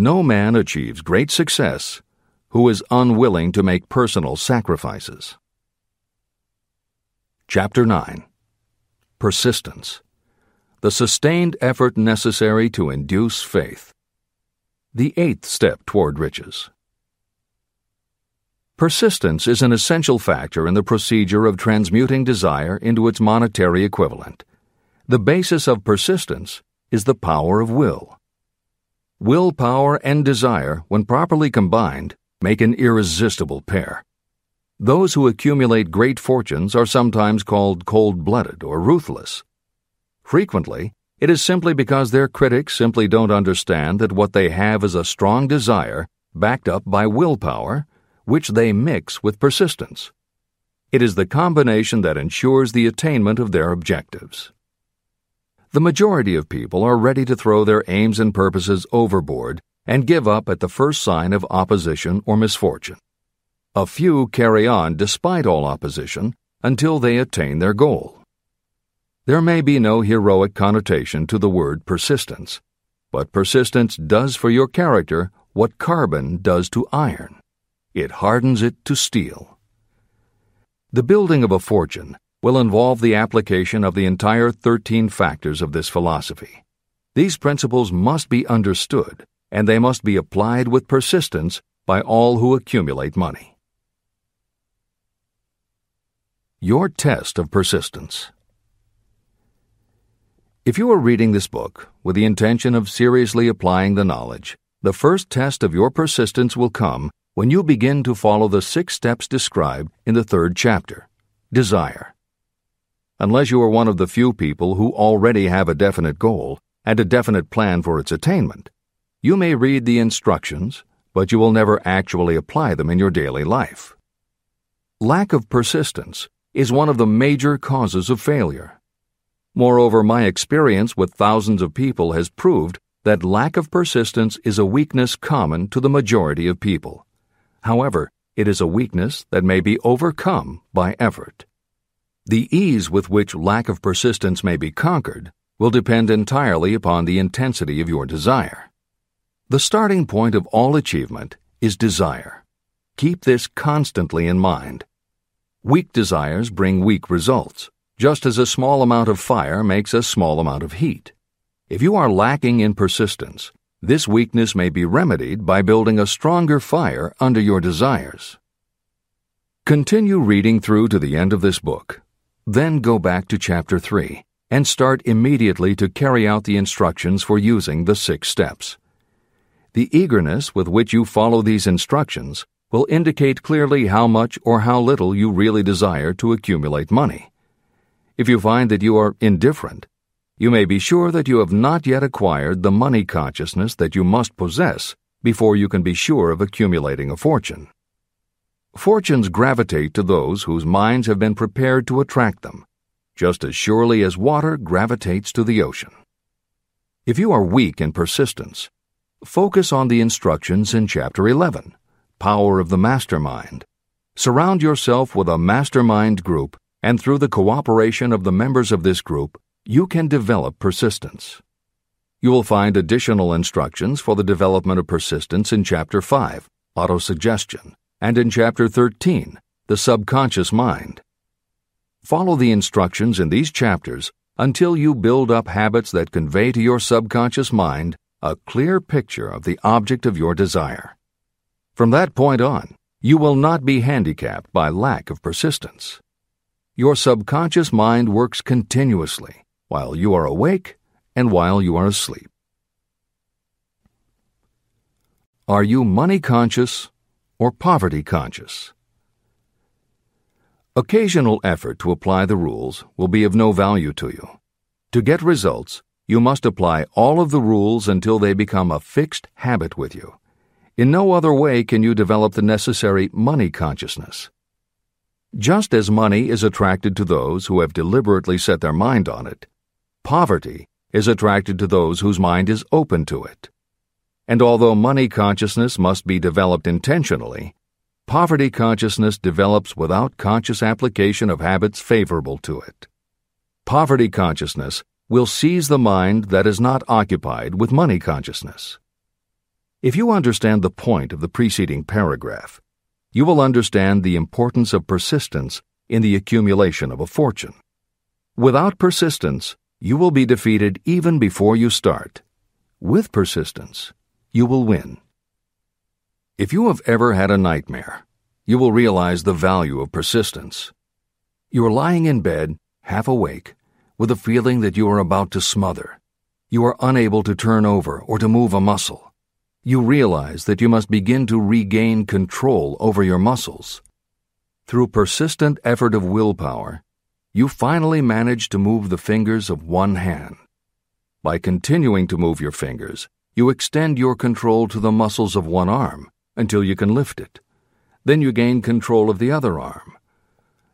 No man achieves great success who is unwilling to make personal sacrifices. Chapter 9 Persistence The sustained effort necessary to induce faith. The eighth step toward riches. Persistence is an essential factor in the procedure of transmuting desire into its monetary equivalent. The basis of persistence is the power of will. Willpower and desire, when properly combined, make an irresistible pair. Those who accumulate great fortunes are sometimes called cold blooded or ruthless. Frequently, it is simply because their critics simply don't understand that what they have is a strong desire, backed up by willpower, which they mix with persistence. It is the combination that ensures the attainment of their objectives. The majority of people are ready to throw their aims and purposes overboard and give up at the first sign of opposition or misfortune. A few carry on despite all opposition until they attain their goal. There may be no heroic connotation to the word persistence, but persistence does for your character what carbon does to iron it hardens it to steel. The building of a fortune will involve the application of the entire 13 factors of this philosophy. These principles must be understood, and they must be applied with persistence by all who accumulate money. Your test of persistence. If you are reading this book with the intention of seriously applying the knowledge, the first test of your persistence will come when you begin to follow the six steps described in the third chapter desire. Unless you are one of the few people who already have a definite goal and a definite plan for its attainment, you may read the instructions, but you will never actually apply them in your daily life. Lack of persistence is one of the major causes of failure. Moreover, my experience with thousands of people has proved that lack of persistence is a weakness common to the majority of people. However, it is a weakness that may be overcome by effort. The ease with which lack of persistence may be conquered will depend entirely upon the intensity of your desire. The starting point of all achievement is desire. Keep this constantly in mind. Weak desires bring weak results, just as a small amount of fire makes a small amount of heat. If you are lacking in persistence, this weakness may be remedied by building a stronger fire under your desires. Continue reading through to the end of this book. Then go back to Chapter 3 and start immediately to carry out the instructions for using the six steps. The eagerness with which you follow these instructions will indicate clearly how much or how little you really desire to accumulate money. If you find that you are indifferent, you may be sure that you have not yet acquired the money consciousness that you must possess before you can be sure of accumulating a fortune. Fortunes gravitate to those whose minds have been prepared to attract them, just as surely as water gravitates to the ocean. If you are weak in persistence, focus on the instructions in Chapter 11 Power of the Mastermind. Surround yourself with a mastermind group, and through the cooperation of the members of this group, you can develop persistence. You will find additional instructions for the development of persistence in Chapter 5, Autosuggestion, and in Chapter 13, The Subconscious Mind. Follow the instructions in these chapters until you build up habits that convey to your subconscious mind a clear picture of the object of your desire. From that point on, you will not be handicapped by lack of persistence. Your subconscious mind works continuously while you are awake and while you are asleep. Are you money conscious or poverty conscious? Occasional effort to apply the rules will be of no value to you. To get results, you must apply all of the rules until they become a fixed habit with you. In no other way can you develop the necessary money consciousness. Just as money is attracted to those who have deliberately set their mind on it, Poverty is attracted to those whose mind is open to it. And although money consciousness must be developed intentionally, poverty consciousness develops without conscious application of habits favorable to it. Poverty consciousness will seize the mind that is not occupied with money consciousness. If you understand the point of the preceding paragraph, you will understand the importance of persistence in the accumulation of a fortune. Without persistence, you will be defeated even before you start. With persistence, you will win. If you have ever had a nightmare, you will realize the value of persistence. You are lying in bed, half awake, with a feeling that you are about to smother. You are unable to turn over or to move a muscle. You realize that you must begin to regain control over your muscles. Through persistent effort of willpower, you finally manage to move the fingers of one hand. By continuing to move your fingers, you extend your control to the muscles of one arm until you can lift it. Then you gain control of the other arm.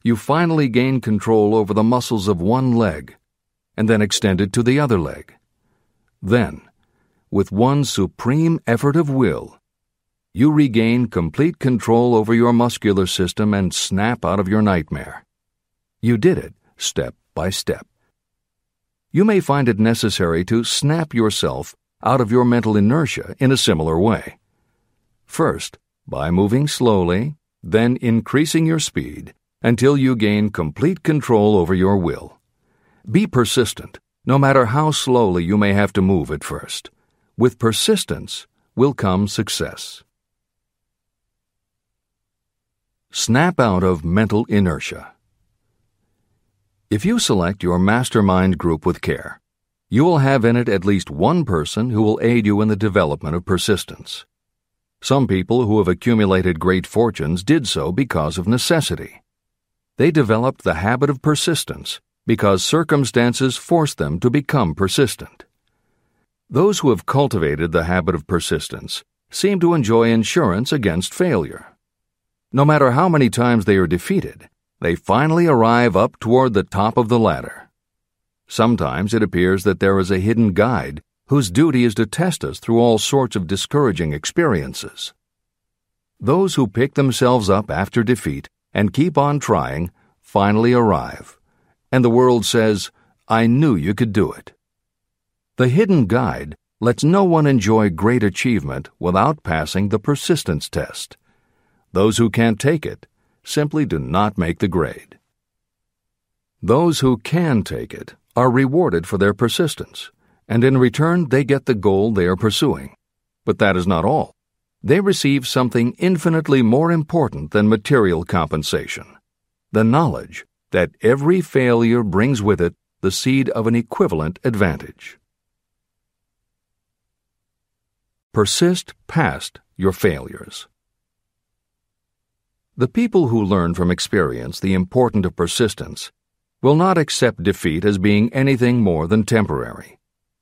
You finally gain control over the muscles of one leg, and then extend it to the other leg. Then, with one supreme effort of will, you regain complete control over your muscular system and snap out of your nightmare. You did it step by step. You may find it necessary to snap yourself out of your mental inertia in a similar way. First, by moving slowly, then increasing your speed until you gain complete control over your will. Be persistent, no matter how slowly you may have to move at first. With persistence will come success. Snap out of mental inertia. If you select your mastermind group with care, you will have in it at least one person who will aid you in the development of persistence. Some people who have accumulated great fortunes did so because of necessity. They developed the habit of persistence because circumstances forced them to become persistent. Those who have cultivated the habit of persistence seem to enjoy insurance against failure. No matter how many times they are defeated, they finally arrive up toward the top of the ladder. Sometimes it appears that there is a hidden guide whose duty is to test us through all sorts of discouraging experiences. Those who pick themselves up after defeat and keep on trying finally arrive, and the world says, I knew you could do it. The hidden guide lets no one enjoy great achievement without passing the persistence test. Those who can't take it simply do not make the grade. Those who can take it are rewarded for their persistence, and in return they get the goal they are pursuing. But that is not all. They receive something infinitely more important than material compensation the knowledge that every failure brings with it the seed of an equivalent advantage. Persist past your failures. The people who learn from experience the importance of persistence will not accept defeat as being anything more than temporary.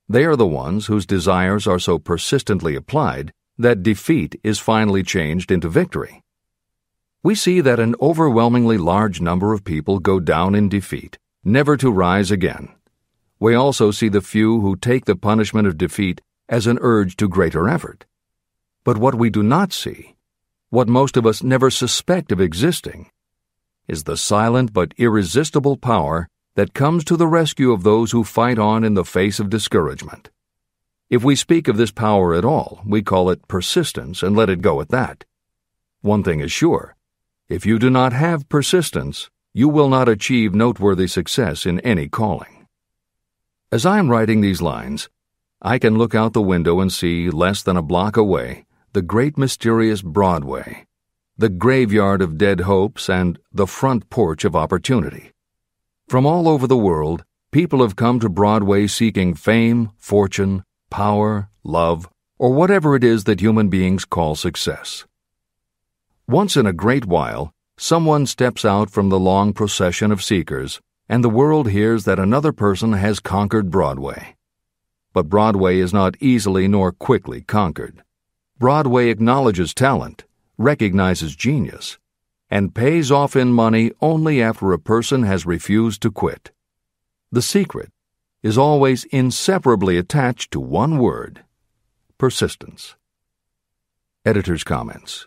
They are the ones whose desires are so persistently applied that defeat is finally changed into victory. We see that an overwhelmingly large number of people go down in defeat, never to rise again. We also see the few who take the punishment of defeat as an urge to greater effort. But what we do not see what most of us never suspect of existing, is the silent but irresistible power that comes to the rescue of those who fight on in the face of discouragement. If we speak of this power at all, we call it persistence and let it go at that. One thing is sure if you do not have persistence, you will not achieve noteworthy success in any calling. As I am writing these lines, I can look out the window and see, less than a block away, the great mysterious Broadway, the graveyard of dead hopes, and the front porch of opportunity. From all over the world, people have come to Broadway seeking fame, fortune, power, love, or whatever it is that human beings call success. Once in a great while, someone steps out from the long procession of seekers, and the world hears that another person has conquered Broadway. But Broadway is not easily nor quickly conquered. Broadway acknowledges talent, recognizes genius, and pays off in money only after a person has refused to quit. The secret is always inseparably attached to one word persistence. Editor's comments.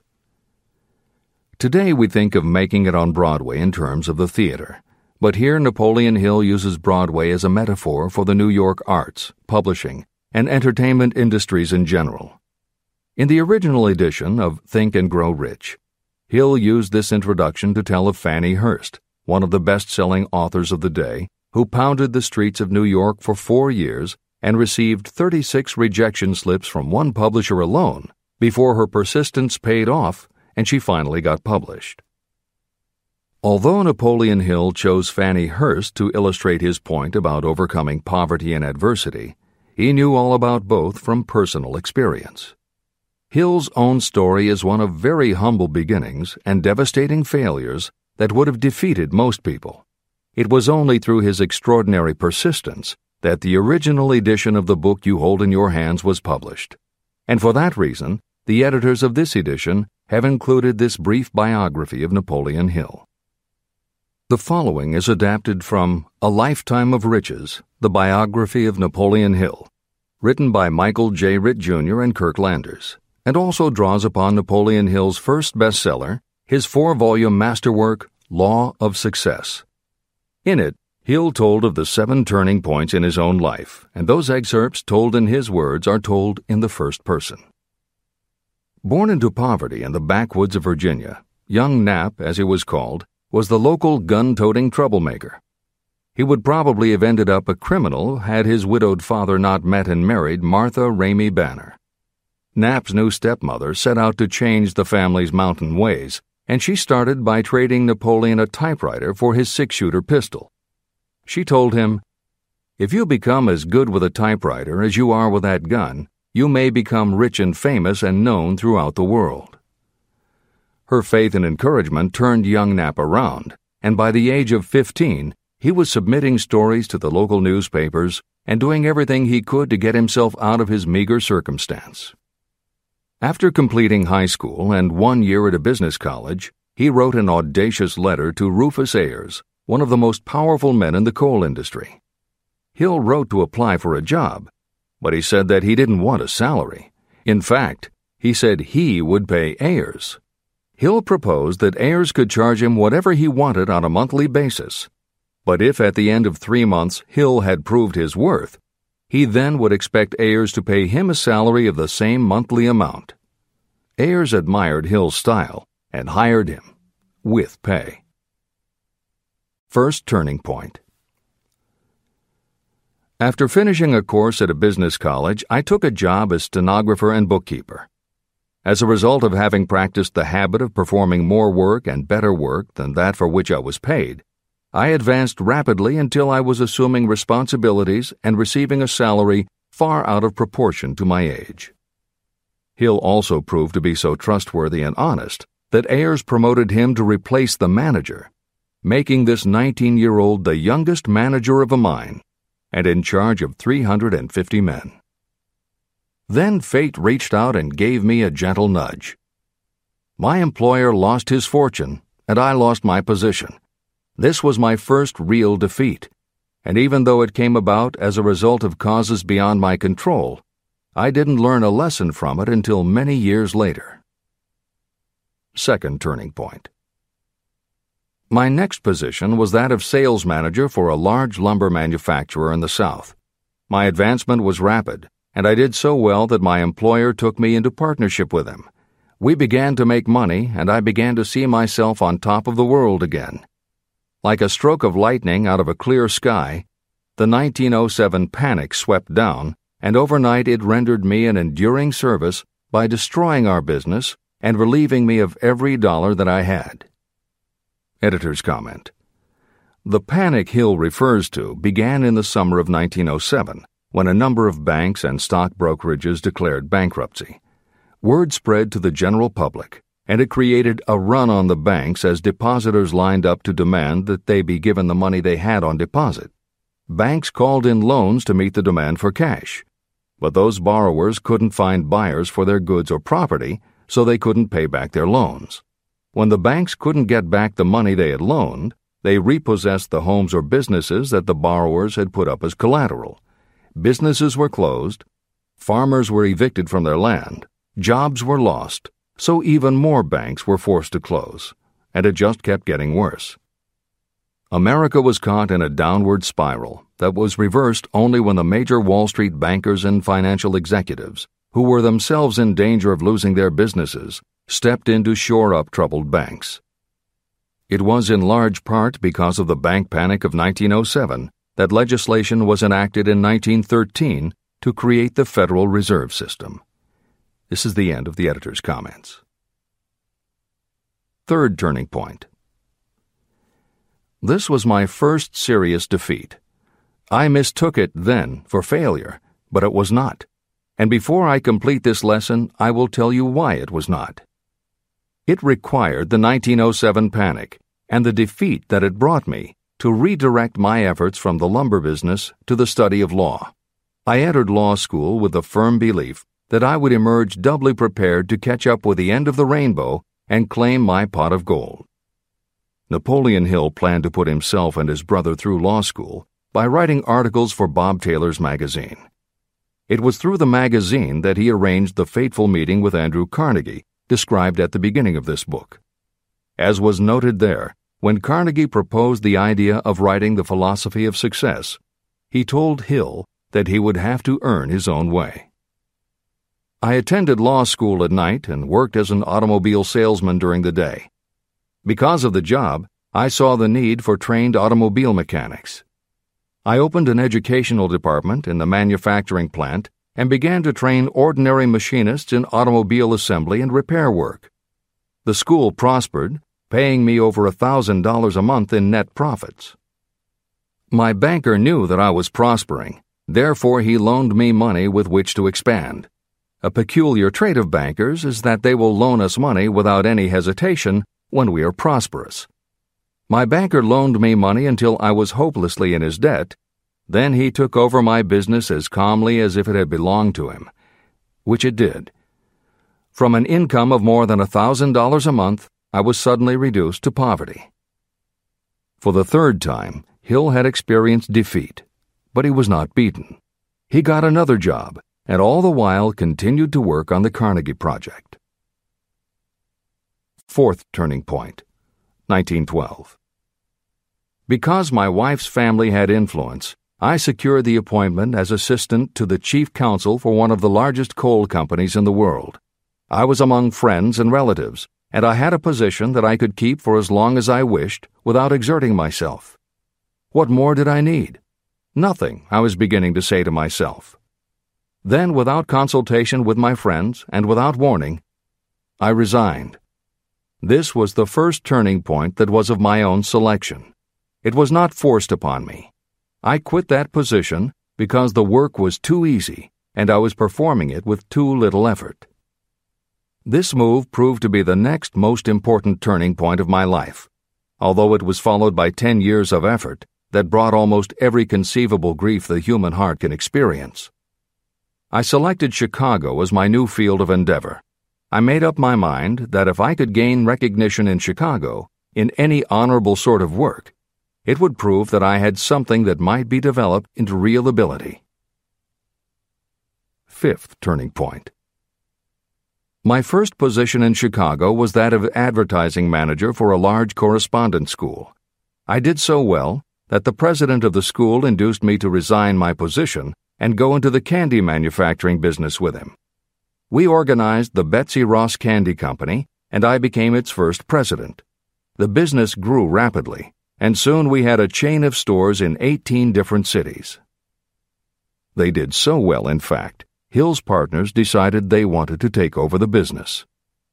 Today we think of making it on Broadway in terms of the theater, but here Napoleon Hill uses Broadway as a metaphor for the New York arts, publishing, and entertainment industries in general. In the original edition of Think and Grow Rich, Hill used this introduction to tell of Fannie Hurst, one of the best selling authors of the day, who pounded the streets of New York for four years and received 36 rejection slips from one publisher alone before her persistence paid off and she finally got published. Although Napoleon Hill chose Fannie Hurst to illustrate his point about overcoming poverty and adversity, he knew all about both from personal experience. Hill's own story is one of very humble beginnings and devastating failures that would have defeated most people. It was only through his extraordinary persistence that the original edition of the book you hold in your hands was published. And for that reason, the editors of this edition have included this brief biography of Napoleon Hill. The following is adapted from A Lifetime of Riches, the biography of Napoleon Hill, written by Michael J. Ritt Jr. and Kirk Landers, and also draws upon Napoleon Hill's first bestseller, his four volume masterwork, Law of Success. In it, Hill told of the seven turning points in his own life, and those excerpts told in his words are told in the first person. Born into poverty in the backwoods of Virginia, young Nap, as he was called, was the local gun toting troublemaker. He would probably have ended up a criminal had his widowed father not met and married Martha Ramey Banner. Nap's new stepmother set out to change the family's mountain ways, and she started by trading Napoleon a typewriter for his six shooter pistol. She told him, If you become as good with a typewriter as you are with that gun, you may become rich and famous and known throughout the world. Her faith and encouragement turned young Nap around, and by the age of 15, he was submitting stories to the local newspapers and doing everything he could to get himself out of his meager circumstance. After completing high school and one year at a business college, he wrote an audacious letter to Rufus Ayers, one of the most powerful men in the coal industry. Hill wrote to apply for a job, but he said that he didn't want a salary. In fact, he said he would pay Ayers. Hill proposed that Ayers could charge him whatever he wanted on a monthly basis. But if at the end of three months Hill had proved his worth, he then would expect Ayers to pay him a salary of the same monthly amount. Ayers admired Hill's style and hired him with pay. First Turning Point after finishing a course at a business college, I took a job as stenographer and bookkeeper. As a result of having practiced the habit of performing more work and better work than that for which I was paid, I advanced rapidly until I was assuming responsibilities and receiving a salary far out of proportion to my age. Hill also proved to be so trustworthy and honest that Ayers promoted him to replace the manager, making this 19 year old the youngest manager of a mine and in charge of 350 men. Then fate reached out and gave me a gentle nudge. My employer lost his fortune, and I lost my position. This was my first real defeat, and even though it came about as a result of causes beyond my control, I didn't learn a lesson from it until many years later. Second turning point. My next position was that of sales manager for a large lumber manufacturer in the South. My advancement was rapid, and I did so well that my employer took me into partnership with him. We began to make money, and I began to see myself on top of the world again. Like a stroke of lightning out of a clear sky, the 1907 panic swept down, and overnight it rendered me an enduring service by destroying our business and relieving me of every dollar that I had. Editor's comment. The panic Hill refers to began in the summer of 1907 when a number of banks and stock brokerages declared bankruptcy. Word spread to the general public, and it created a run on the banks as depositors lined up to demand that they be given the money they had on deposit. Banks called in loans to meet the demand for cash. But those borrowers couldn't find buyers for their goods or property, so they couldn't pay back their loans. When the banks couldn't get back the money they had loaned, they repossessed the homes or businesses that the borrowers had put up as collateral. Businesses were closed, farmers were evicted from their land, jobs were lost, so even more banks were forced to close, and it just kept getting worse. America was caught in a downward spiral that was reversed only when the major Wall Street bankers and financial executives who were themselves in danger of losing their businesses, stepped in to shore up troubled banks. It was in large part because of the bank panic of 1907 that legislation was enacted in 1913 to create the Federal Reserve System. This is the end of the editor's comments. Third turning point. This was my first serious defeat. I mistook it then for failure, but it was not. And before I complete this lesson, I will tell you why it was not. It required the 1907 panic and the defeat that it brought me to redirect my efforts from the lumber business to the study of law. I entered law school with the firm belief that I would emerge doubly prepared to catch up with the end of the rainbow and claim my pot of gold. Napoleon Hill planned to put himself and his brother through law school by writing articles for Bob Taylor's magazine. It was through the magazine that he arranged the fateful meeting with Andrew Carnegie described at the beginning of this book. As was noted there, when Carnegie proposed the idea of writing the philosophy of success, he told Hill that he would have to earn his own way. I attended law school at night and worked as an automobile salesman during the day. Because of the job, I saw the need for trained automobile mechanics. I opened an educational department in the manufacturing plant and began to train ordinary machinists in automobile assembly and repair work. The school prospered, paying me over a $1,000 a month in net profits. My banker knew that I was prospering, therefore, he loaned me money with which to expand. A peculiar trait of bankers is that they will loan us money without any hesitation when we are prosperous. My banker loaned me money until I was hopelessly in his debt then he took over my business as calmly as if it had belonged to him, which it did. From an income of more than a thousand dollars a month, I was suddenly reduced to poverty. For the third time, Hill had experienced defeat, but he was not beaten. He got another job, and all the while continued to work on the Carnegie Project. Fourth turning point 1912. Because my wife's family had influence, I secured the appointment as assistant to the chief counsel for one of the largest coal companies in the world. I was among friends and relatives, and I had a position that I could keep for as long as I wished without exerting myself. What more did I need? Nothing, I was beginning to say to myself. Then, without consultation with my friends and without warning, I resigned. This was the first turning point that was of my own selection. It was not forced upon me. I quit that position because the work was too easy and I was performing it with too little effort. This move proved to be the next most important turning point of my life, although it was followed by 10 years of effort that brought almost every conceivable grief the human heart can experience. I selected Chicago as my new field of endeavor. I made up my mind that if I could gain recognition in Chicago, in any honorable sort of work, it would prove that I had something that might be developed into real ability. Fifth turning point. My first position in Chicago was that of advertising manager for a large correspondence school. I did so well that the president of the school induced me to resign my position and go into the candy manufacturing business with him. We organized the Betsy Ross Candy Company, and I became its first president. The business grew rapidly, and soon we had a chain of stores in 18 different cities. They did so well, in fact, Hill's partners decided they wanted to take over the business.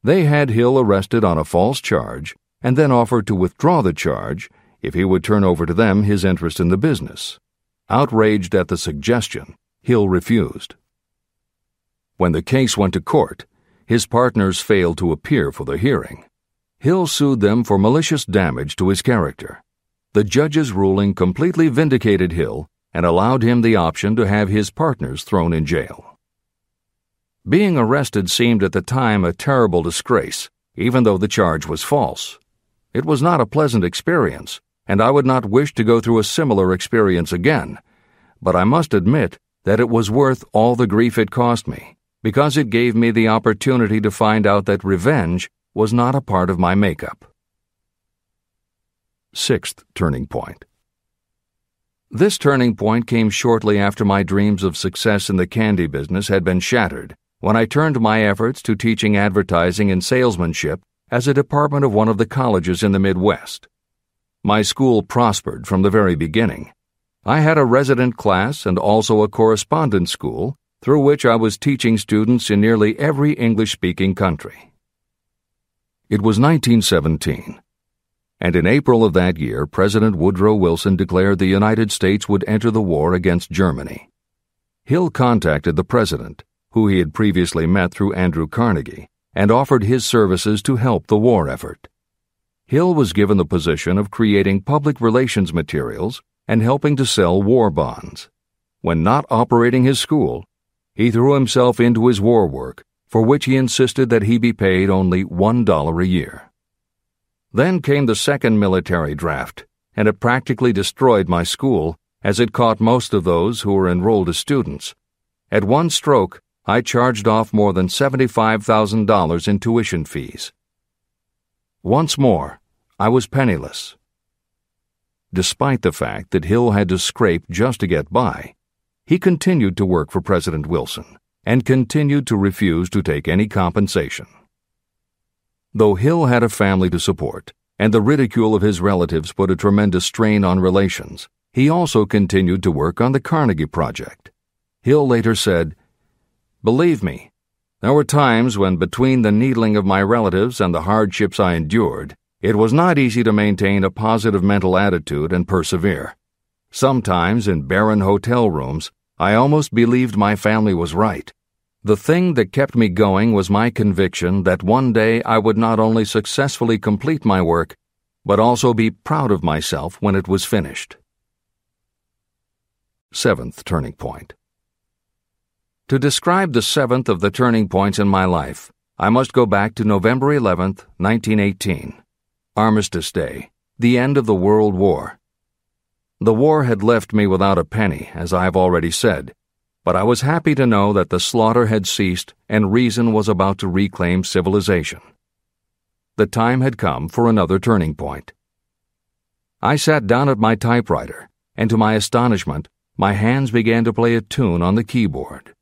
They had Hill arrested on a false charge and then offered to withdraw the charge if he would turn over to them his interest in the business. Outraged at the suggestion, Hill refused. When the case went to court, his partners failed to appear for the hearing. Hill sued them for malicious damage to his character. The judge's ruling completely vindicated Hill and allowed him the option to have his partners thrown in jail. Being arrested seemed at the time a terrible disgrace, even though the charge was false. It was not a pleasant experience, and I would not wish to go through a similar experience again, but I must admit that it was worth all the grief it cost me, because it gave me the opportunity to find out that revenge was not a part of my makeup sixth turning point. This turning point came shortly after my dreams of success in the candy business had been shattered when I turned my efforts to teaching advertising and salesmanship as a department of one of the colleges in the Midwest. My school prospered from the very beginning. I had a resident class and also a correspondence school through which I was teaching students in nearly every English speaking country. It was 1917, and in April of that year, President Woodrow Wilson declared the United States would enter the war against Germany. Hill contacted the president, who he had previously met through Andrew Carnegie, and offered his services to help the war effort. Hill was given the position of creating public relations materials and helping to sell war bonds. When not operating his school, he threw himself into his war work, for which he insisted that he be paid only $1 a year. Then came the second military draft, and it practically destroyed my school as it caught most of those who were enrolled as students. At one stroke, I charged off more than $75,000 in tuition fees. Once more, I was penniless. Despite the fact that Hill had to scrape just to get by, he continued to work for President Wilson and continued to refuse to take any compensation. Though Hill had a family to support, and the ridicule of his relatives put a tremendous strain on relations, he also continued to work on the Carnegie Project. Hill later said, Believe me, there were times when, between the needling of my relatives and the hardships I endured, it was not easy to maintain a positive mental attitude and persevere. Sometimes, in barren hotel rooms, I almost believed my family was right. The thing that kept me going was my conviction that one day I would not only successfully complete my work, but also be proud of myself when it was finished. Seventh Turning Point to describe the seventh of the turning points in my life, I must go back to November 11, 1918. Armistice Day, the end of the World War. The war had left me without a penny, as I have already said, but I was happy to know that the slaughter had ceased and reason was about to reclaim civilization. The time had come for another turning point. I sat down at my typewriter, and to my astonishment, my hands began to play a tune on the keyboard.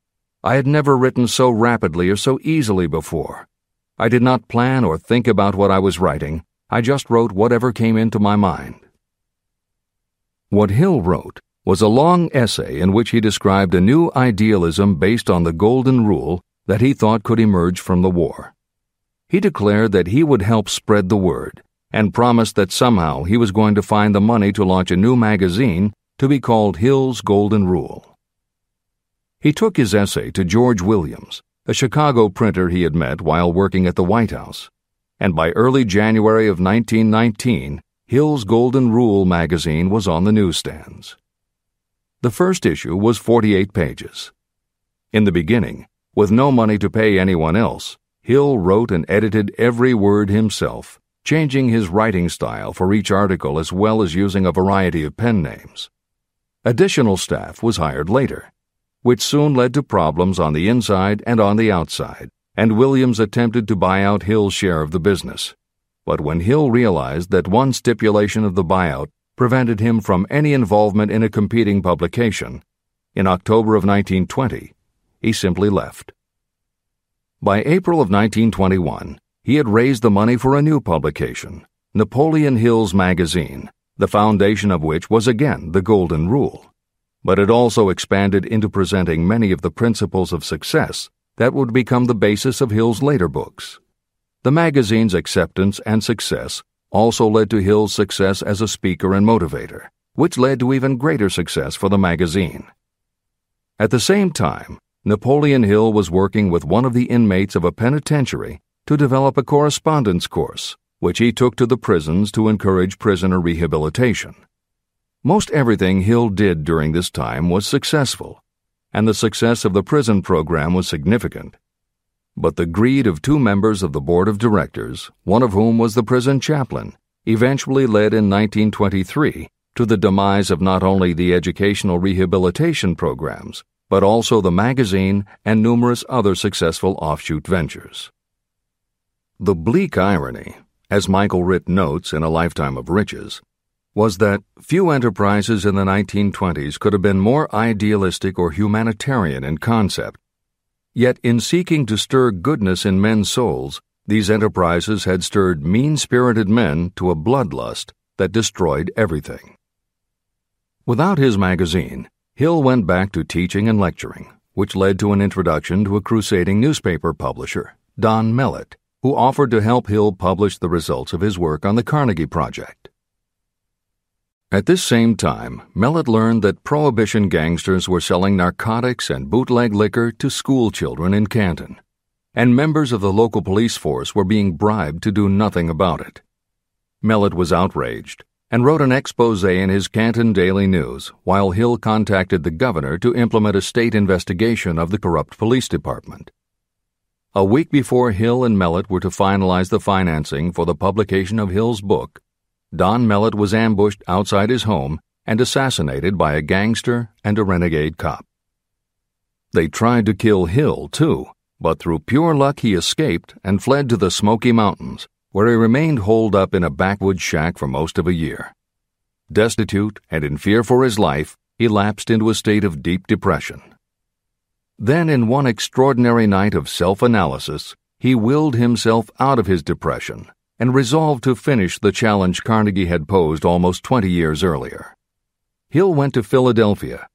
I had never written so rapidly or so easily before. I did not plan or think about what I was writing, I just wrote whatever came into my mind. What Hill wrote was a long essay in which he described a new idealism based on the Golden Rule that he thought could emerge from the war. He declared that he would help spread the word and promised that somehow he was going to find the money to launch a new magazine to be called Hill's Golden Rule. He took his essay to George Williams, a Chicago printer he had met while working at the White House, and by early January of 1919, Hill's Golden Rule magazine was on the newsstands. The first issue was 48 pages. In the beginning, with no money to pay anyone else, Hill wrote and edited every word himself, changing his writing style for each article as well as using a variety of pen names. Additional staff was hired later which soon led to problems on the inside and on the outside, and Williams attempted to buy out Hill's share of the business. But when Hill realized that one stipulation of the buyout prevented him from any involvement in a competing publication, in October of 1920, he simply left. By April of 1921, he had raised the money for a new publication, Napoleon Hill's Magazine, the foundation of which was again the Golden Rule but it also expanded into presenting many of the principles of success that would become the basis of Hill's later books. The magazine's acceptance and success also led to Hill's success as a speaker and motivator, which led to even greater success for the magazine. At the same time, Napoleon Hill was working with one of the inmates of a penitentiary to develop a correspondence course, which he took to the prisons to encourage prisoner rehabilitation. Most everything Hill did during this time was successful, and the success of the prison program was significant. But the greed of two members of the board of directors, one of whom was the prison chaplain, eventually led in 1923 to the demise of not only the educational rehabilitation programs, but also the magazine and numerous other successful offshoot ventures. The bleak irony, as Michael Ritt notes in A Lifetime of Riches, was that few enterprises in the 1920s could have been more idealistic or humanitarian in concept. Yet, in seeking to stir goodness in men's souls, these enterprises had stirred mean spirited men to a bloodlust that destroyed everything. Without his magazine, Hill went back to teaching and lecturing, which led to an introduction to a crusading newspaper publisher, Don Mellett, who offered to help Hill publish the results of his work on the Carnegie Project. At this same time, Mellett learned that prohibition gangsters were selling narcotics and bootleg liquor to school children in Canton, and members of the local police force were being bribed to do nothing about it. Mellett was outraged and wrote an expose in his Canton Daily News while Hill contacted the governor to implement a state investigation of the corrupt police department. A week before Hill and Mellett were to finalize the financing for the publication of Hill's book, Don Mellett was ambushed outside his home and assassinated by a gangster and a renegade cop. They tried to kill Hill, too, but through pure luck he escaped and fled to the Smoky Mountains, where he remained holed up in a backwoods shack for most of a year. Destitute and in fear for his life, he lapsed into a state of deep depression. Then, in one extraordinary night of self analysis, he willed himself out of his depression and resolved to finish the challenge Carnegie had posed almost 20 years earlier. Hill went to Philadelphia,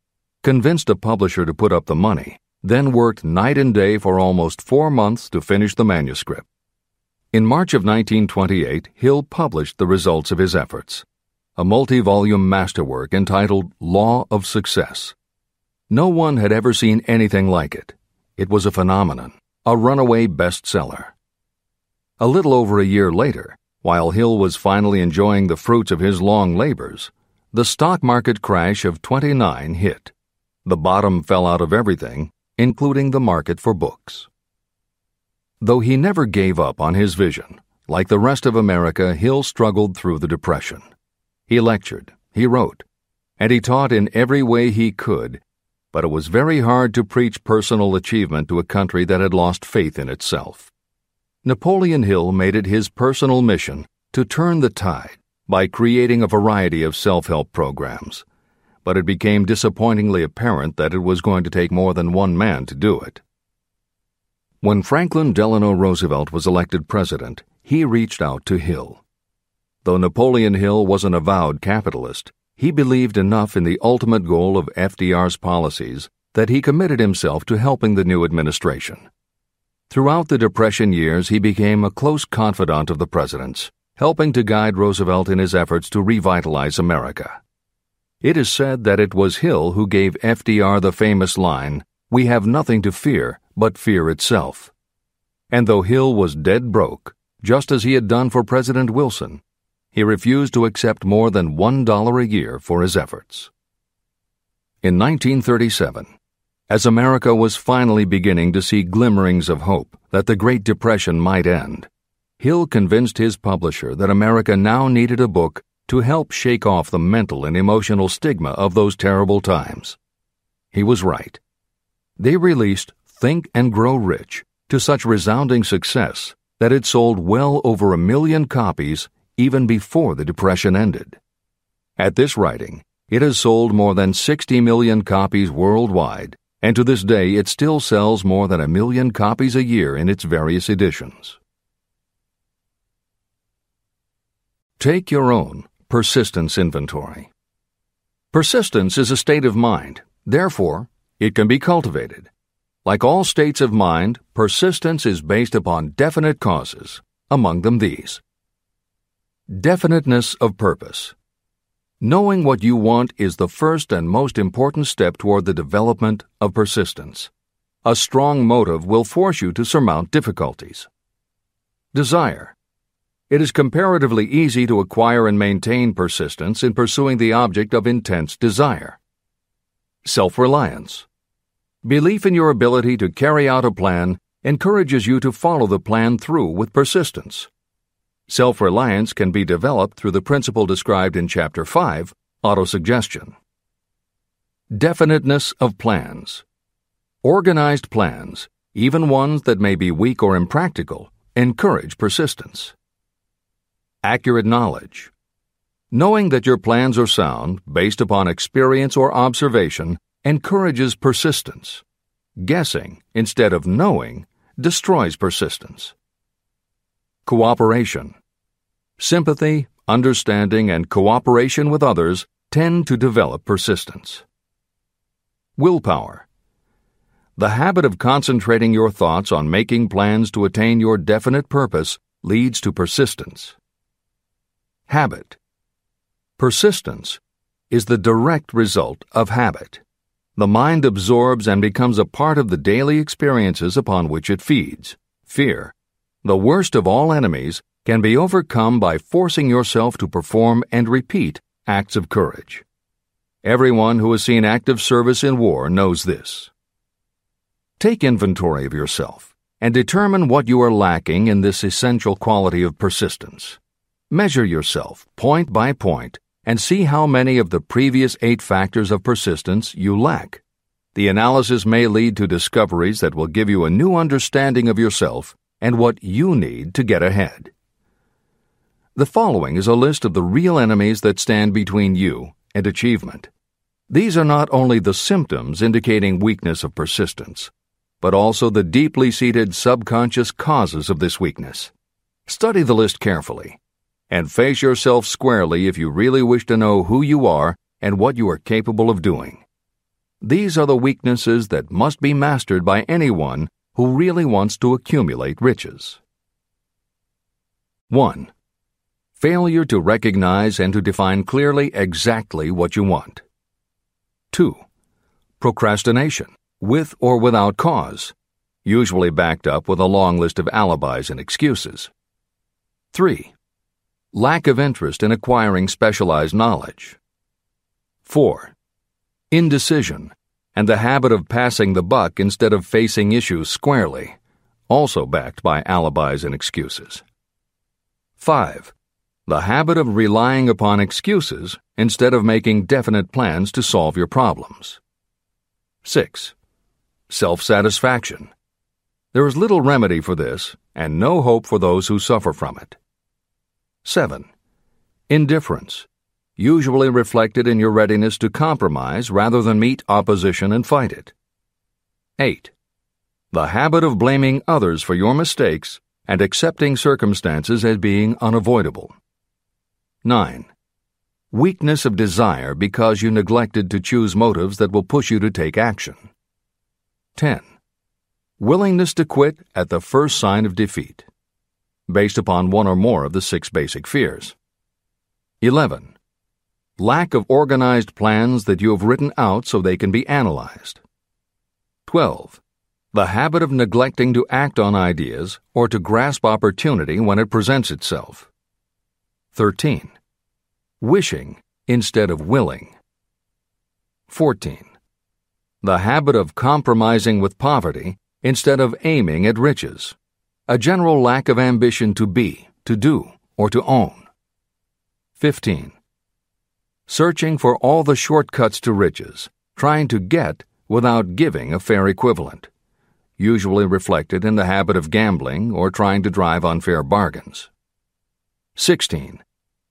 convinced a publisher to put up the money, then worked night and day for almost four months to finish the manuscript. In March of 1928, Hill published the results of his efforts a multi volume masterwork entitled Law of Success. No one had ever seen anything like it. It was a phenomenon, a runaway bestseller. A little over a year later, while Hill was finally enjoying the fruits of his long labors, the stock market crash of 29 hit. The bottom fell out of everything, including the market for books. Though he never gave up on his vision, like the rest of America, Hill struggled through the Depression. He lectured, he wrote, and he taught in every way he could but it was very hard to preach personal achievement to a country that had lost faith in itself. Napoleon Hill made it his personal mission to turn the tide by creating a variety of self help programs, but it became disappointingly apparent that it was going to take more than one man to do it. When Franklin Delano Roosevelt was elected president, he reached out to Hill. Though Napoleon Hill was an avowed capitalist, he believed enough in the ultimate goal of FDR's policies that he committed himself to helping the new administration. Throughout the Depression years, he became a close confidant of the president's, helping to guide Roosevelt in his efforts to revitalize America. It is said that it was Hill who gave FDR the famous line, We have nothing to fear but fear itself. And though Hill was dead broke, just as he had done for President Wilson, he refused to accept more than $1 a year for his efforts. In 1937, as America was finally beginning to see glimmerings of hope that the Great Depression might end, Hill convinced his publisher that America now needed a book to help shake off the mental and emotional stigma of those terrible times. He was right. They released Think and Grow Rich to such resounding success that it sold well over a million copies even before the Depression ended. At this writing, it has sold more than 60 million copies worldwide, and to this day it still sells more than a million copies a year in its various editions. Take your own persistence inventory. Persistence is a state of mind, therefore, it can be cultivated. Like all states of mind, persistence is based upon definite causes, among them these Definiteness of purpose. Knowing what you want is the first and most important step toward the development of persistence. A strong motive will force you to surmount difficulties. Desire. It is comparatively easy to acquire and maintain persistence in pursuing the object of intense desire. Self reliance. Belief in your ability to carry out a plan encourages you to follow the plan through with persistence. Self reliance can be developed through the principle described in Chapter 5 Autosuggestion. Definiteness of plans. Organized plans, even ones that may be weak or impractical, encourage persistence. Accurate knowledge. Knowing that your plans are sound, based upon experience or observation, encourages persistence. Guessing instead of knowing destroys persistence. Cooperation. Sympathy, understanding, and cooperation with others tend to develop persistence. Willpower. The habit of concentrating your thoughts on making plans to attain your definite purpose leads to persistence. Habit. Persistence is the direct result of habit. The mind absorbs and becomes a part of the daily experiences upon which it feeds. Fear, the worst of all enemies, can be overcome by forcing yourself to perform and repeat acts of courage. Everyone who has seen active service in war knows this. Take inventory of yourself and determine what you are lacking in this essential quality of persistence. Measure yourself point by point and see how many of the previous eight factors of persistence you lack. The analysis may lead to discoveries that will give you a new understanding of yourself and what you need to get ahead. The following is a list of the real enemies that stand between you and achievement. These are not only the symptoms indicating weakness of persistence, but also the deeply seated subconscious causes of this weakness. Study the list carefully and face yourself squarely if you really wish to know who you are and what you are capable of doing. These are the weaknesses that must be mastered by anyone who really wants to accumulate riches. 1. Failure to recognize and to define clearly exactly what you want. 2. Procrastination, with or without cause, usually backed up with a long list of alibis and excuses. 3 lack of interest in acquiring specialized knowledge. 4. Indecision and the habit of passing the buck instead of facing issues squarely, also backed by alibis and excuses. 5. The habit of relying upon excuses instead of making definite plans to solve your problems. 6. Self satisfaction. There is little remedy for this and no hope for those who suffer from it. 7. Indifference, usually reflected in your readiness to compromise rather than meet opposition and fight it. 8. The habit of blaming others for your mistakes and accepting circumstances as being unavoidable. 9. Weakness of desire because you neglected to choose motives that will push you to take action. 10. Willingness to quit at the first sign of defeat based upon one or more of the six basic fears. 11. Lack of organized plans that you have written out so they can be analyzed. 12. The habit of neglecting to act on ideas or to grasp opportunity when it presents itself. 13. Wishing instead of willing. 14. The habit of compromising with poverty instead of aiming at riches a general lack of ambition to be, to do, or to own. 15. Searching for all the shortcuts to riches, trying to get without giving a fair equivalent, usually reflected in the habit of gambling or trying to drive unfair bargains. 16.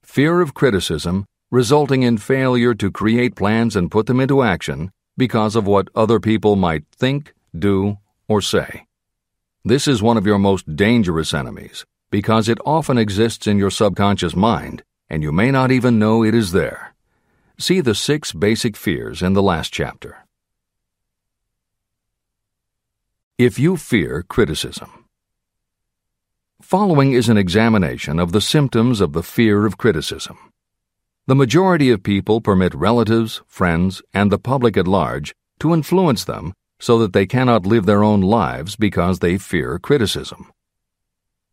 Fear of criticism resulting in failure to create plans and put them into action because of what other people might think, do, or say. This is one of your most dangerous enemies because it often exists in your subconscious mind and you may not even know it is there. See the six basic fears in the last chapter. If you fear criticism, following is an examination of the symptoms of the fear of criticism. The majority of people permit relatives, friends, and the public at large to influence them so that they cannot live their own lives because they fear criticism.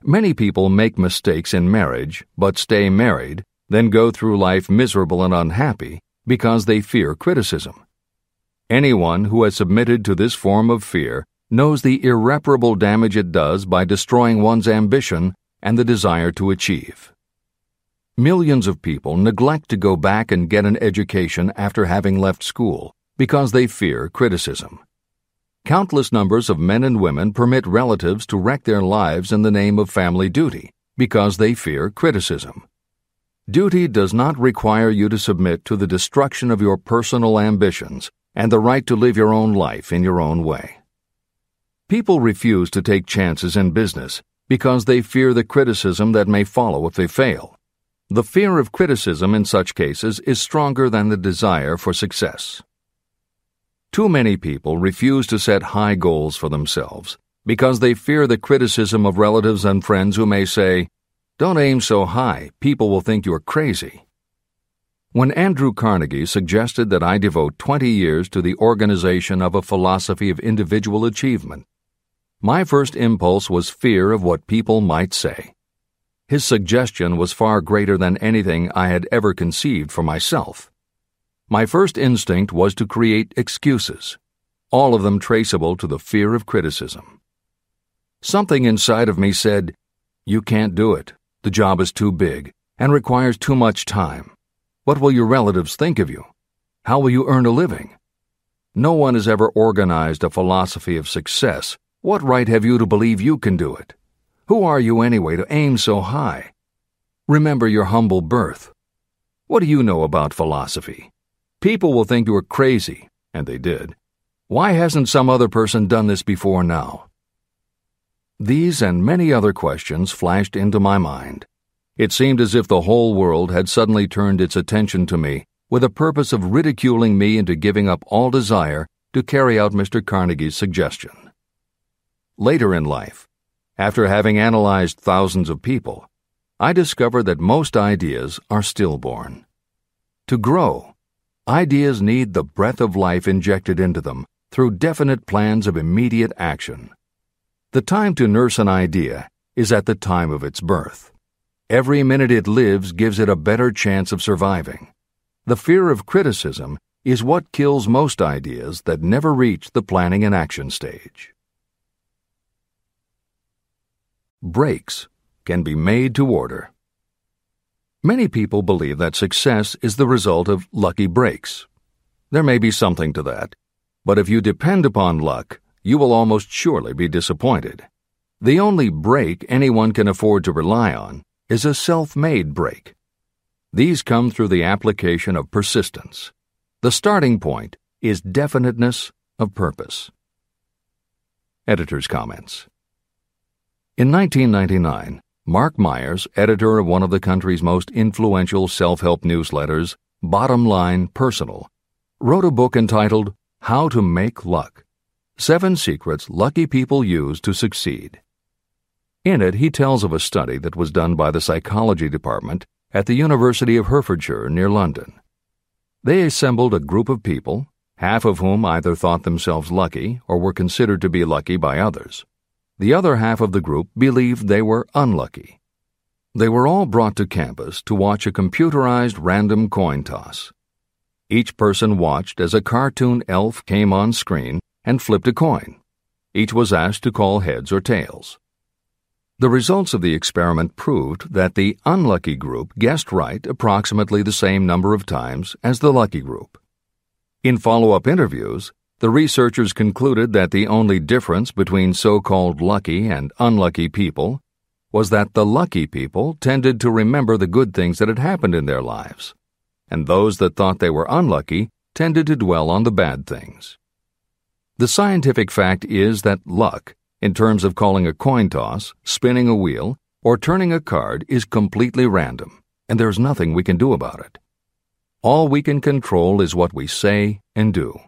Many people make mistakes in marriage, but stay married, then go through life miserable and unhappy because they fear criticism. Anyone who has submitted to this form of fear knows the irreparable damage it does by destroying one's ambition and the desire to achieve. Millions of people neglect to go back and get an education after having left school because they fear criticism. Countless numbers of men and women permit relatives to wreck their lives in the name of family duty because they fear criticism. Duty does not require you to submit to the destruction of your personal ambitions and the right to live your own life in your own way. People refuse to take chances in business because they fear the criticism that may follow if they fail. The fear of criticism in such cases is stronger than the desire for success. Too many people refuse to set high goals for themselves because they fear the criticism of relatives and friends who may say, Don't aim so high, people will think you're crazy. When Andrew Carnegie suggested that I devote 20 years to the organization of a philosophy of individual achievement, my first impulse was fear of what people might say. His suggestion was far greater than anything I had ever conceived for myself. My first instinct was to create excuses, all of them traceable to the fear of criticism. Something inside of me said, You can't do it. The job is too big and requires too much time. What will your relatives think of you? How will you earn a living? No one has ever organized a philosophy of success. What right have you to believe you can do it? Who are you anyway to aim so high? Remember your humble birth. What do you know about philosophy? People will think you are crazy, and they did. Why hasn't some other person done this before now? These and many other questions flashed into my mind. It seemed as if the whole world had suddenly turned its attention to me with a purpose of ridiculing me into giving up all desire to carry out Mr. Carnegie's suggestion. Later in life, after having analyzed thousands of people, I discovered that most ideas are stillborn. To grow, ideas need the breath of life injected into them through definite plans of immediate action. The time to nurse an idea is at the time of its birth. Every minute it lives gives it a better chance of surviving. The fear of criticism is what kills most ideas that never reach the planning and action stage. Breaks can be made to order. Many people believe that success is the result of lucky breaks. There may be something to that, but if you depend upon luck, you will almost surely be disappointed. The only break anyone can afford to rely on is a self made break. These come through the application of persistence. The starting point is definiteness of purpose. Editor's comments. In 1999, Mark Myers, editor of one of the country's most influential self help newsletters, Bottom Line Personal, wrote a book entitled How to Make Luck Seven Secrets Lucky People Use to Succeed. In it, he tells of a study that was done by the psychology department at the University of Hertfordshire near London. They assembled a group of people, half of whom either thought themselves lucky or were considered to be lucky by others. The other half of the group believed they were unlucky. They were all brought to campus to watch a computerized random coin toss. Each person watched as a cartoon elf came on screen and flipped a coin. Each was asked to call heads or tails. The results of the experiment proved that the unlucky group guessed right approximately the same number of times as the lucky group. In follow up interviews, the researchers concluded that the only difference between so called lucky and unlucky people was that the lucky people tended to remember the good things that had happened in their lives, and those that thought they were unlucky tended to dwell on the bad things. The scientific fact is that luck in terms of calling a coin toss, spinning a wheel, or turning a card is completely random, and there's nothing we can do about it. All we can control is what we say and do.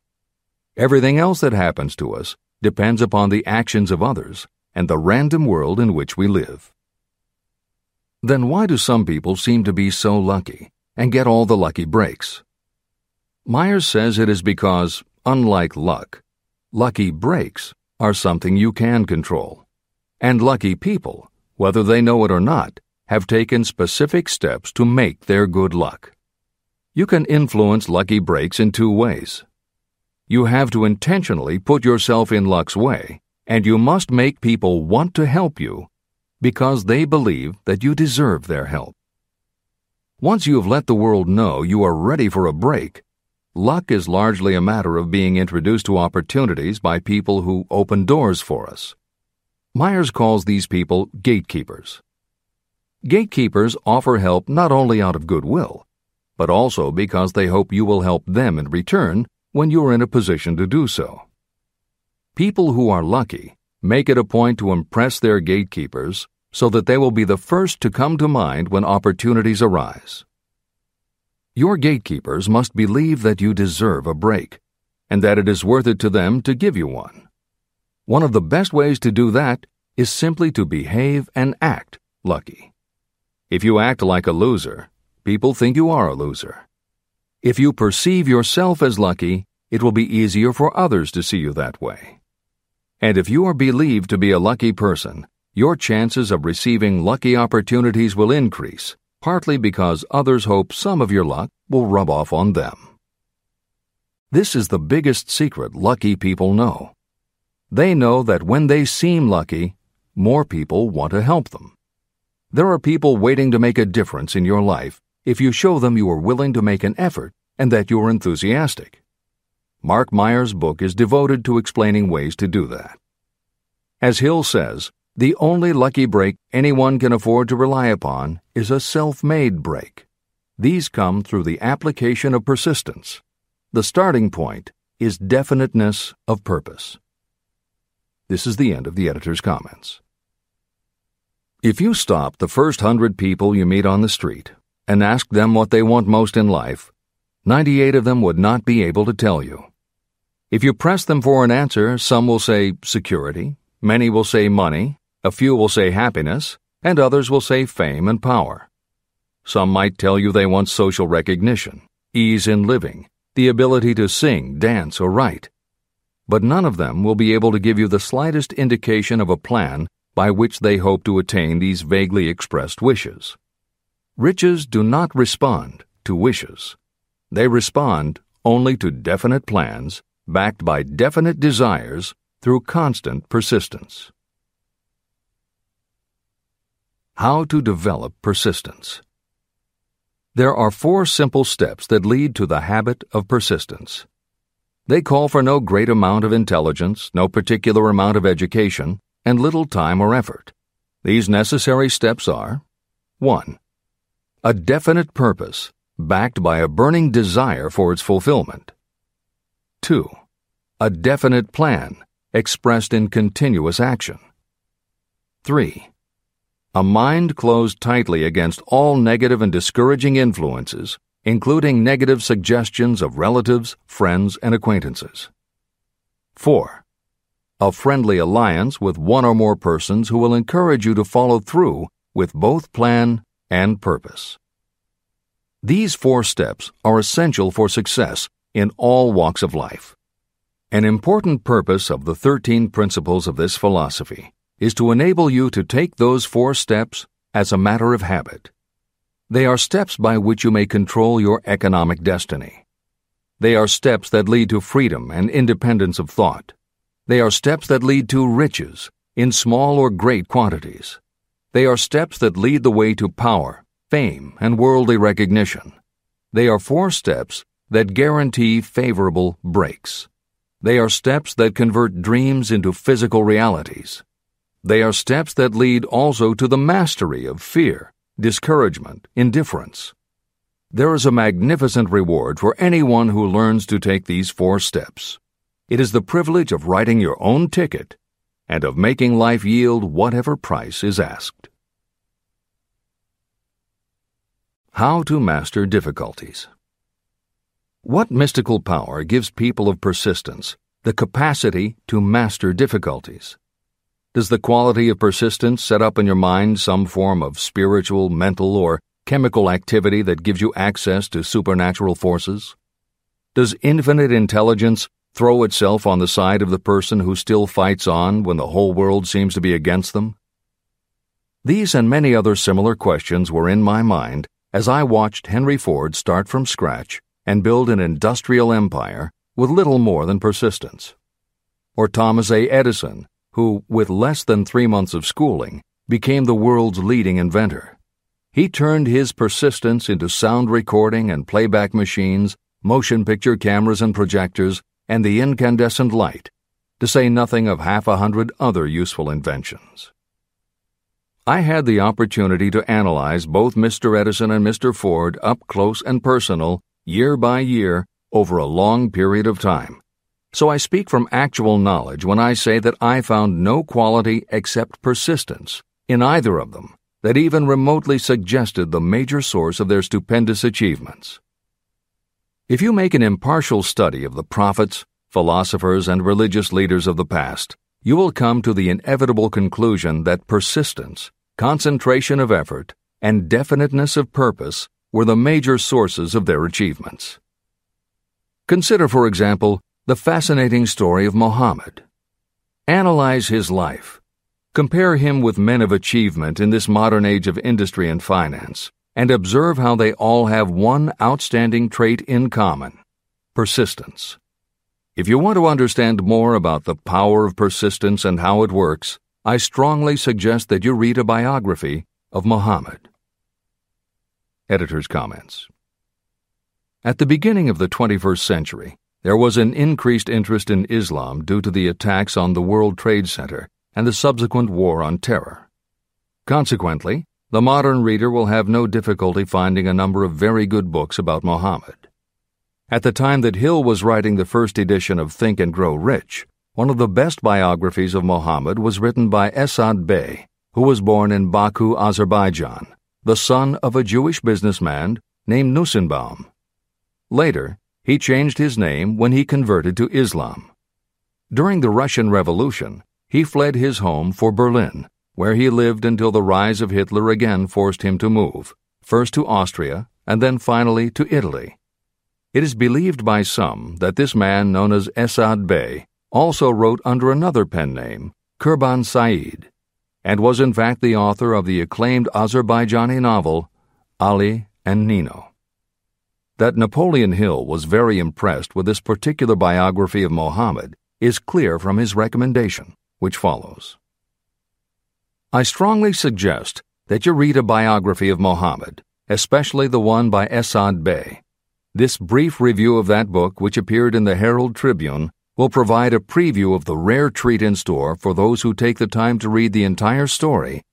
Everything else that happens to us depends upon the actions of others and the random world in which we live. Then why do some people seem to be so lucky and get all the lucky breaks? Myers says it is because, unlike luck, lucky breaks are something you can control. And lucky people, whether they know it or not, have taken specific steps to make their good luck. You can influence lucky breaks in two ways. You have to intentionally put yourself in luck's way, and you must make people want to help you because they believe that you deserve their help. Once you have let the world know you are ready for a break, Luck is largely a matter of being introduced to opportunities by people who open doors for us. Myers calls these people gatekeepers. Gatekeepers offer help not only out of goodwill, but also because they hope you will help them in return when you are in a position to do so. People who are lucky make it a point to impress their gatekeepers so that they will be the first to come to mind when opportunities arise. Your gatekeepers must believe that you deserve a break and that it is worth it to them to give you one. One of the best ways to do that is simply to behave and act lucky. If you act like a loser, people think you are a loser. If you perceive yourself as lucky, it will be easier for others to see you that way. And if you are believed to be a lucky person, your chances of receiving lucky opportunities will increase, partly because others hope some of your luck will rub off on them. This is the biggest secret lucky people know. They know that when they seem lucky, more people want to help them. There are people waiting to make a difference in your life if you show them you are willing to make an effort and that you are enthusiastic. Mark Meyer's book is devoted to explaining ways to do that. As Hill says, the only lucky break anyone can afford to rely upon is a self made break. These come through the application of persistence. The starting point is definiteness of purpose. This is the end of the editor's comments. If you stop the first hundred people you meet on the street and ask them what they want most in life, 98 of them would not be able to tell you. If you press them for an answer, some will say security, many will say money, a few will say happiness, and others will say fame and power. Some might tell you they want social recognition, ease in living, the ability to sing, dance, or write. But none of them will be able to give you the slightest indication of a plan by which they hope to attain these vaguely expressed wishes. Riches do not respond to wishes. They respond only to definite plans backed by definite desires through constant persistence. How to develop persistence. There are four simple steps that lead to the habit of persistence. They call for no great amount of intelligence, no particular amount of education, and little time or effort. These necessary steps are 1. A definite purpose, backed by a burning desire for its fulfillment. 2. A definite plan, expressed in continuous action. 3. A mind closed tightly against all negative and discouraging influences, including negative suggestions of relatives, friends, and acquaintances. 4 a friendly alliance with one or more persons who will encourage you to follow through with both plan and purpose. These four steps are essential for success in all walks of life. An important purpose of the 13 principles of this philosophy is to enable you to take those four steps as a matter of habit. They are steps by which you may control your economic destiny. They are steps that lead to freedom and independence of thought. They are steps that lead to riches, in small or great quantities. They are steps that lead the way to power, fame, and worldly recognition. They are four steps that guarantee favorable breaks. They are steps that convert dreams into physical realities. They are steps that lead also to the mastery of fear, discouragement, indifference. There is a magnificent reward for anyone who learns to take these four steps. It is the privilege of writing your own ticket and of making life yield whatever price is asked. How to master difficulties. What mystical power gives people of persistence the capacity to master difficulties? Does the quality of persistence set up in your mind some form of spiritual, mental, or chemical activity that gives you access to supernatural forces? Does infinite intelligence throw itself on the side of the person who still fights on when the whole world seems to be against them? These and many other similar questions were in my mind as I watched Henry Ford start from scratch and build an industrial empire with little more than persistence. Or Thomas A. Edison, who, with less than three months of schooling, became the world's leading inventor. He turned his persistence into sound recording and playback machines, motion picture cameras and projectors, and the incandescent light, to say nothing of half a hundred other useful inventions. I had the opportunity to analyze both Mr. Edison and Mr. Ford up close and personal, year by year, over a long period of time, So I speak from actual knowledge when I say that I found no quality except persistence in either of them that even remotely suggested the major source of their stupendous achievements. If you make an impartial study of the prophets, philosophers, and religious leaders of the past, you will come to the inevitable conclusion that persistence, concentration of effort, and definiteness of purpose were the major sources of their achievements. Consider, for example, the fascinating story of Mohammed. Analyze his life Compare him with men of achievement in this modern age of industry and finance, and observe how they all have one outstanding trait in common persistence. If you want to understand more about the power of persistence and how it works, I strongly suggest that you read a biography of Muhammad. Editor's comments. At the beginning of the 21st century, there was an increased interest in Islam due to the attacks on the World Trade Center and the subsequent War on Terror. Consequently, the modern reader will have no difficulty finding a number of very good books about Mohammed. At the time that Hill was writing the first edition of Think and Grow Rich, one of the best biographies of Mohammed was written by Esad Bey, who was born in Baku, Azerbaijan, the son of a Jewish businessman named Nussimbaum. Later, he changed his name when he converted to Islam. During the Russian Revolution, he fled his home for Berlin, where he lived until the rise of Hitler again forced him to move, first to Austria and then finally to Italy. It is believed by some that this man, known as Esad Bey, also wrote under another pen name, Kurban Said, and was in fact the author of the acclaimed Azerbaijani novel Ali and Nino. That Napoleon Hill was very impressed with this particular biography of Mohammed is clear from his recommendation which follows. I strongly suggest that you read a biography of Mohammed, especially the one by Esad Bey. This brief review of that book, which appeared in the Herald Tribune, will provide a preview of the rare treat in store for those who take the time to read the entire story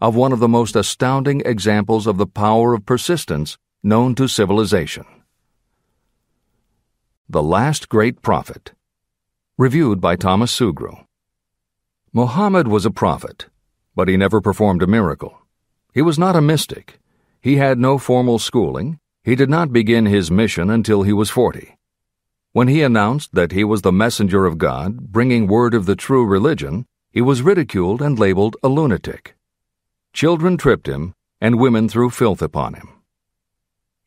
of one of the most astounding examples of the power of persistence known to civilization. The Last Great Prophet, reviewed by Thomas Sugrue. Mohammed was a prophet, but he never performed a miracle. He was not a mystic. He had no formal schooling. He did not begin his mission until he was 40. When he announced that he was the messenger of God, bringing word of the true religion, he was ridiculed and labeled a lunatic. Children tripped him, and women threw filth upon him.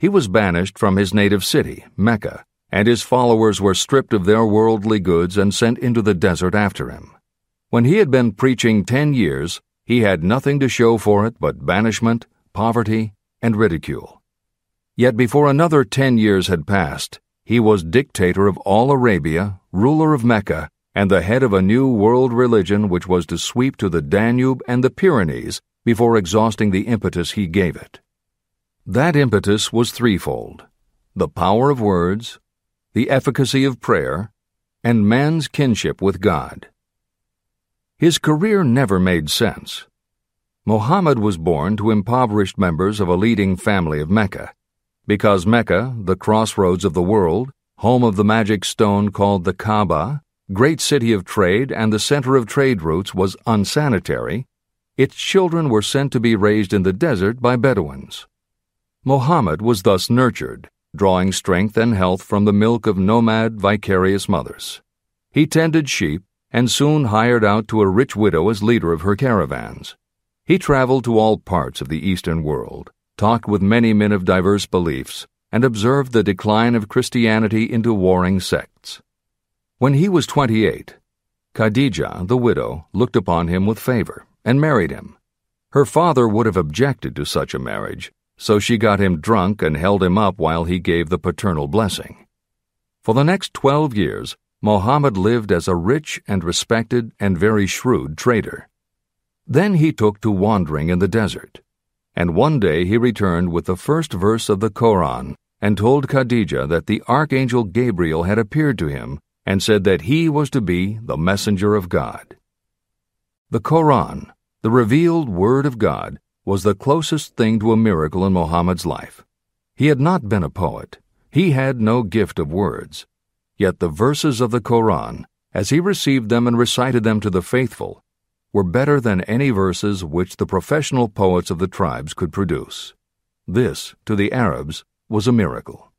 He was banished from his native city, Mecca, and his followers were stripped of their worldly goods and sent into the desert after him. When he had been preaching ten years, he had nothing to show for it but banishment, poverty, and ridicule. Yet before another ten years had passed, he was dictator of all Arabia, ruler of Mecca, and the head of a new world religion which was to sweep to the Danube and the Pyrenees before exhausting the impetus he gave it. That impetus was threefold the power of words, the efficacy of prayer, and man's kinship with God. His career never made sense. Mohammed was born to impoverished members of a leading family of Mecca. Because Mecca, the crossroads of the world, home of the magic stone called the Kaaba, great city of trade and the center of trade routes, was unsanitary, its children were sent to be raised in the desert by Bedouins. Mohammed was thus nurtured, drawing strength and health from the milk of nomad, vicarious mothers. He tended sheep, and soon hired out to a rich widow as leader of her caravans. He traveled to all parts of the Eastern world, talked with many men of diverse beliefs, and observed the decline of Christianity into warring sects. When he was 28, Khadijah, the widow, looked upon him with favor and married him. Her father would have objected to such a marriage, so she got him drunk and held him up while he gave the paternal blessing. For the next twelve years, Mohammed lived as a rich and respected and very shrewd trader. Then he took to wandering in the desert. And one day he returned with the first verse of the Koran and told Khadijah that the archangel Gabriel had appeared to him and said that he was to be the messenger of God. The Koran, the revealed Word of God, was the closest thing to a miracle in Mohammed's life. He had not been a poet. He had no gift of words Yet the verses of the Koran, as he received them and recited them to the faithful, were better than any verses which the professional poets of the tribes could produce. This, to the Arabs, was a miracle.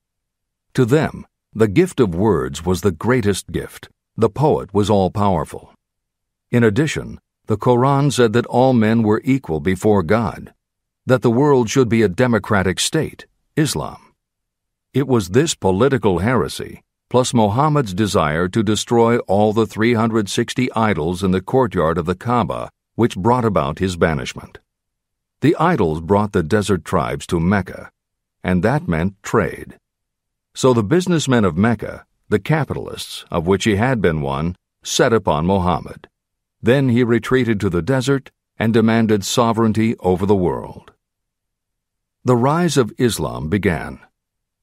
To them, the gift of words was the greatest gift. The poet was all powerful. In addition, the Koran said that all men were equal before God, that the world should be a democratic state, Islam. It was this political heresy, plus Muhammad's desire to destroy all the 360 idols in the courtyard of the Kaaba, which brought about his banishment. The idols brought the desert tribes to Mecca, and that meant trade. So the businessmen of Mecca, the capitalists, of which he had been one, set upon Muhammad. Then he retreated to the desert and demanded sovereignty over the world. The rise of Islam began.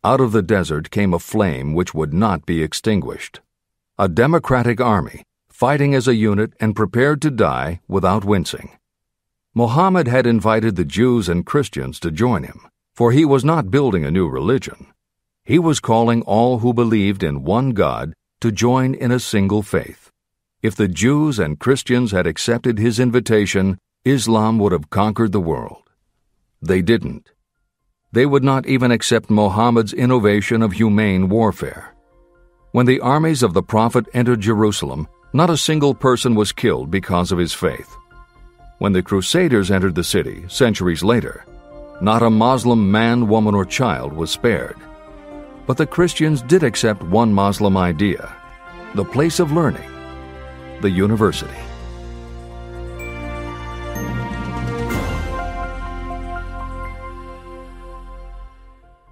Out of the desert came a flame which would not be extinguished. A democratic army, fighting as a unit and prepared to die without wincing. Muhammad had invited the Jews and Christians to join him, for he was not building a new religion. He was calling all who believed in one God to join in a single faith. If the Jews and Christians had accepted his invitation, Islam would have conquered the world. They didn't. They would not even accept Muhammad's innovation of humane warfare. When the armies of the Prophet entered Jerusalem, not a single person was killed because of his faith. When the Crusaders entered the city, centuries later, not a Muslim man, woman, or child was spared. But the Christians did accept one Muslim idea the place of learning the university.